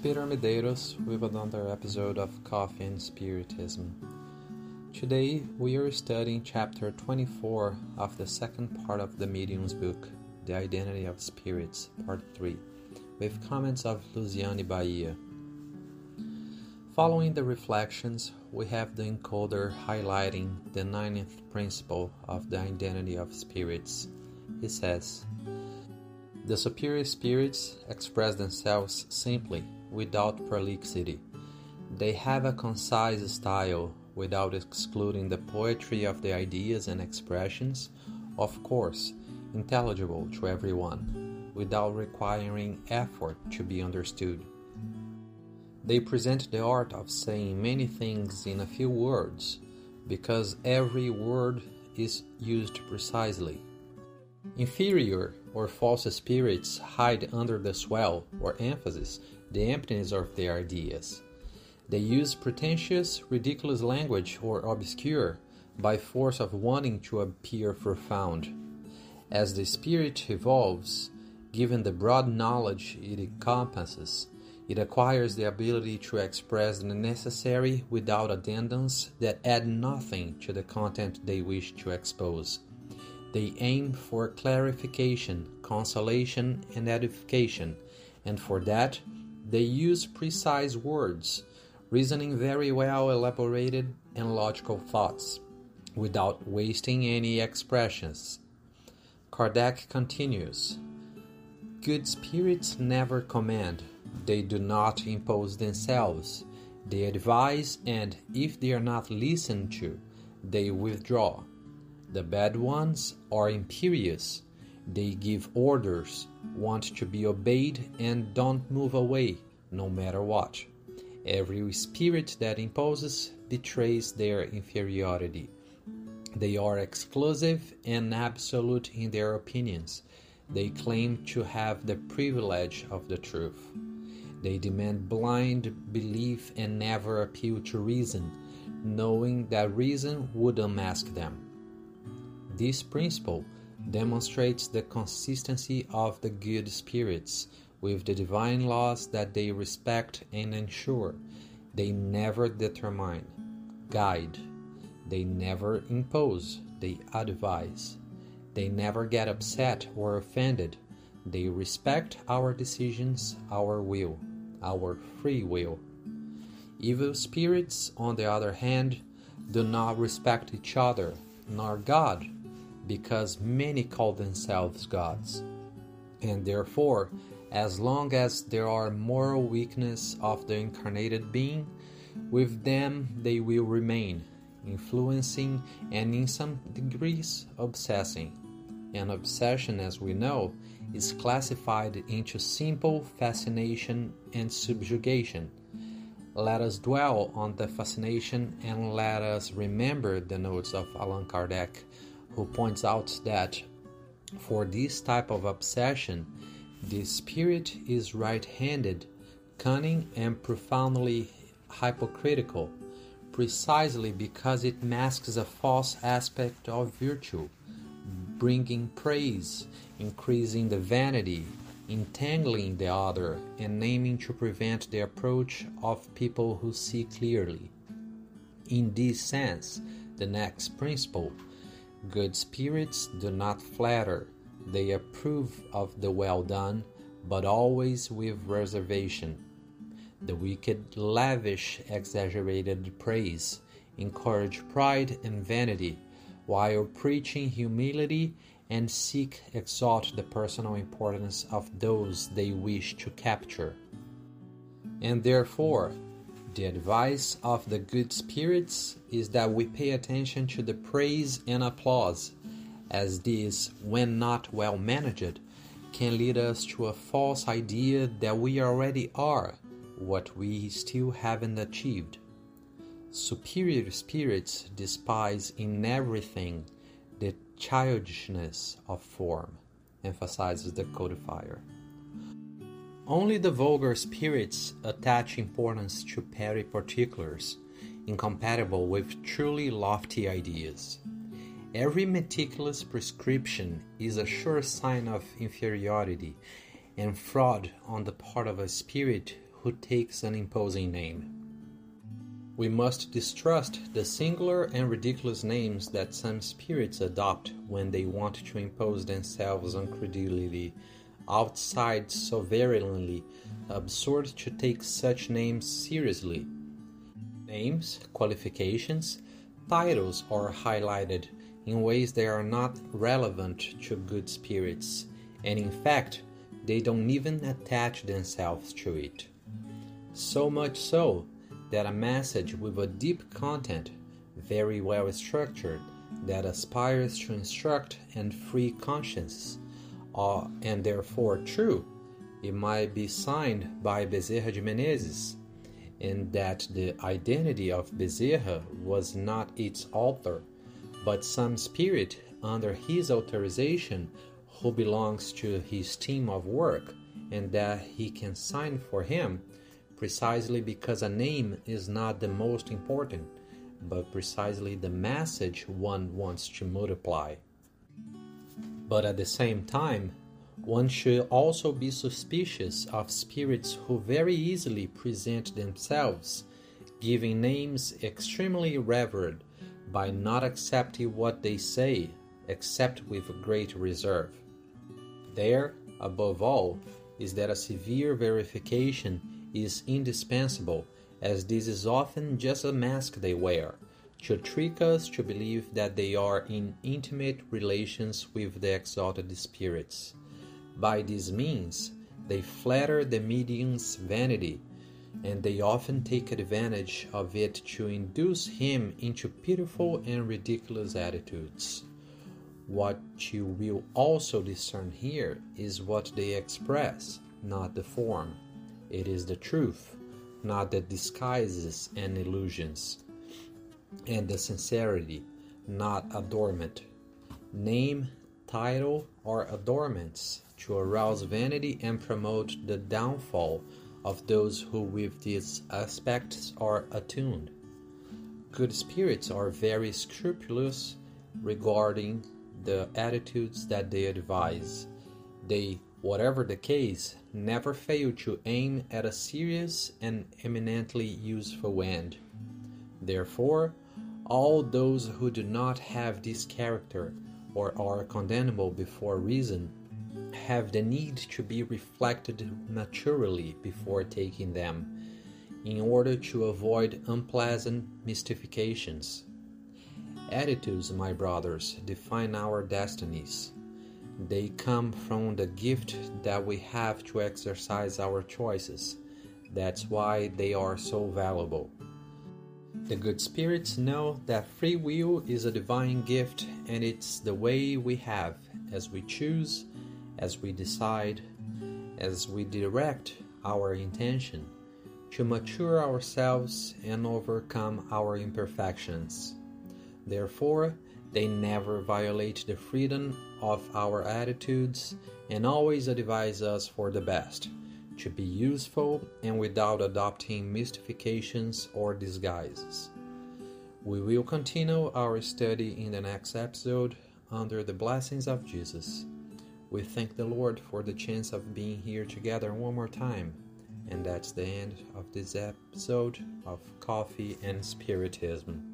Peter Medeiros with another episode of Coffee and Spiritism. Today we are studying chapter 24 of the second part of the Medium's book, The Identity of Spirits, part 3, with comments of Luciane Bahia. Following the reflections, we have the encoder highlighting the ninth principle of the identity of spirits. He says, The superior spirits express themselves simply, without prolixity. They have a concise style without excluding the poetry of the ideas and expressions, of course, intelligible to everyone, without requiring effort to be understood. They present the art of saying many things in a few words, because every word is used precisely. Inferior or false spirits hide under the swell or emphasis the emptiness of their ideas. They use pretentious, ridiculous language or obscure by force of wanting to appear profound. As the spirit evolves, given the broad knowledge it encompasses, it acquires the ability to express the necessary without addendums that add nothing to the content they wish to expose. They aim for clarification, consolation, and edification, and for that they use precise words, reasoning very well elaborated and logical thoughts, without wasting any expressions. Kardec continues Good spirits never command they do not impose themselves. They advise, and if they are not listened to, they withdraw. The bad ones are imperious. They give orders, want to be obeyed, and don't move away, no matter what. Every spirit that imposes betrays their inferiority. They are exclusive and absolute in their opinions. They claim to have the privilege of the truth. They demand blind belief and never appeal to reason, knowing that reason would unmask them. This principle demonstrates the consistency of the good spirits with the divine laws that they respect and ensure. They never determine, guide. They never impose, they advise. They never get upset or offended. They respect our decisions, our will our free will. Evil spirits, on the other hand, do not respect each other, nor God, because many call themselves gods. And therefore, as long as there are moral weakness of the incarnated being, with them they will remain, influencing and in some degrees obsessing. And obsession, as we know, is classified into simple fascination and subjugation. Let us dwell on the fascination and let us remember the notes of Allan Kardec, who points out that for this type of obsession, the spirit is right handed, cunning, and profoundly hypocritical, precisely because it masks a false aspect of virtue, bringing praise increasing the vanity, entangling the other, and aiming to prevent the approach of people who see clearly. In this sense, the next principle good spirits do not flatter, they approve of the well done, but always with reservation. The wicked lavish exaggerated praise, encourage pride and vanity, while preaching humility and seek exalt the personal importance of those they wish to capture. And therefore, the advice of the good spirits is that we pay attention to the praise and applause, as these, when not well managed, can lead us to a false idea that we already are what we still haven't achieved. Superior spirits despise in everything the childishness of form, emphasizes the codifier. Only the vulgar spirits attach importance to petty particulars, incompatible with truly lofty ideas. Every meticulous prescription is a sure sign of inferiority and fraud on the part of a spirit who takes an imposing name. We must distrust the singular and ridiculous names that some spirits adopt when they want to impose themselves on credulity outside so virulently absurd to take such names seriously. Names, qualifications, titles are highlighted in ways that are not relevant to good spirits, and in fact, they don't even attach themselves to it. So much so that a message with a deep content, very well structured, that aspires to instruct and free conscience, uh, and therefore true, it might be signed by Bezerra de Menezes, and that the identity of Bezerra was not its author, but some spirit under his authorization who belongs to his team of work, and that he can sign for him precisely because a name is not the most important, but precisely the message one wants to multiply. But at the same time, one should also be suspicious of spirits who very easily present themselves, giving names extremely revered, by not accepting what they say, except with great reserve. There, above all, is that a severe verification is indispensable, as this is often just a mask they wear to trick us to believe that they are in intimate relations with the exalted spirits. By this means, they flatter the medium's vanity, and they often take advantage of it to induce him into pitiful and ridiculous attitudes. What you will also discern here is what they express, not the form. It is the truth, not the disguises and illusions, and the sincerity, not adornment. Name, title, or adornments to arouse vanity and promote the downfall of those who with these aspects are attuned. Good spirits are very scrupulous regarding the attitudes that they advise. They, whatever the case, never fail to aim at a serious and eminently useful end. Therefore, all those who do not have this character or are condemnable before reason have the need to be reflected maturely before taking them, in order to avoid unpleasant mystifications. Attitudes, my brothers, define our destinies. They come from the gift that we have to exercise our choices. That's why they are so valuable. The good spirits know that free will is a divine gift and it's the way we have as we choose as we decide, as we direct our intention to mature ourselves and overcome our imperfections. Therefore, they never violate the freedom of our attitudes and always advise us for the best, to be useful and without adopting mystifications or disguises. We will continue our study in the next episode under the blessings of Jesus. We thank the Lord for the chance of being here together one more time. And that's the end of this episode of Coffee and Spiritism.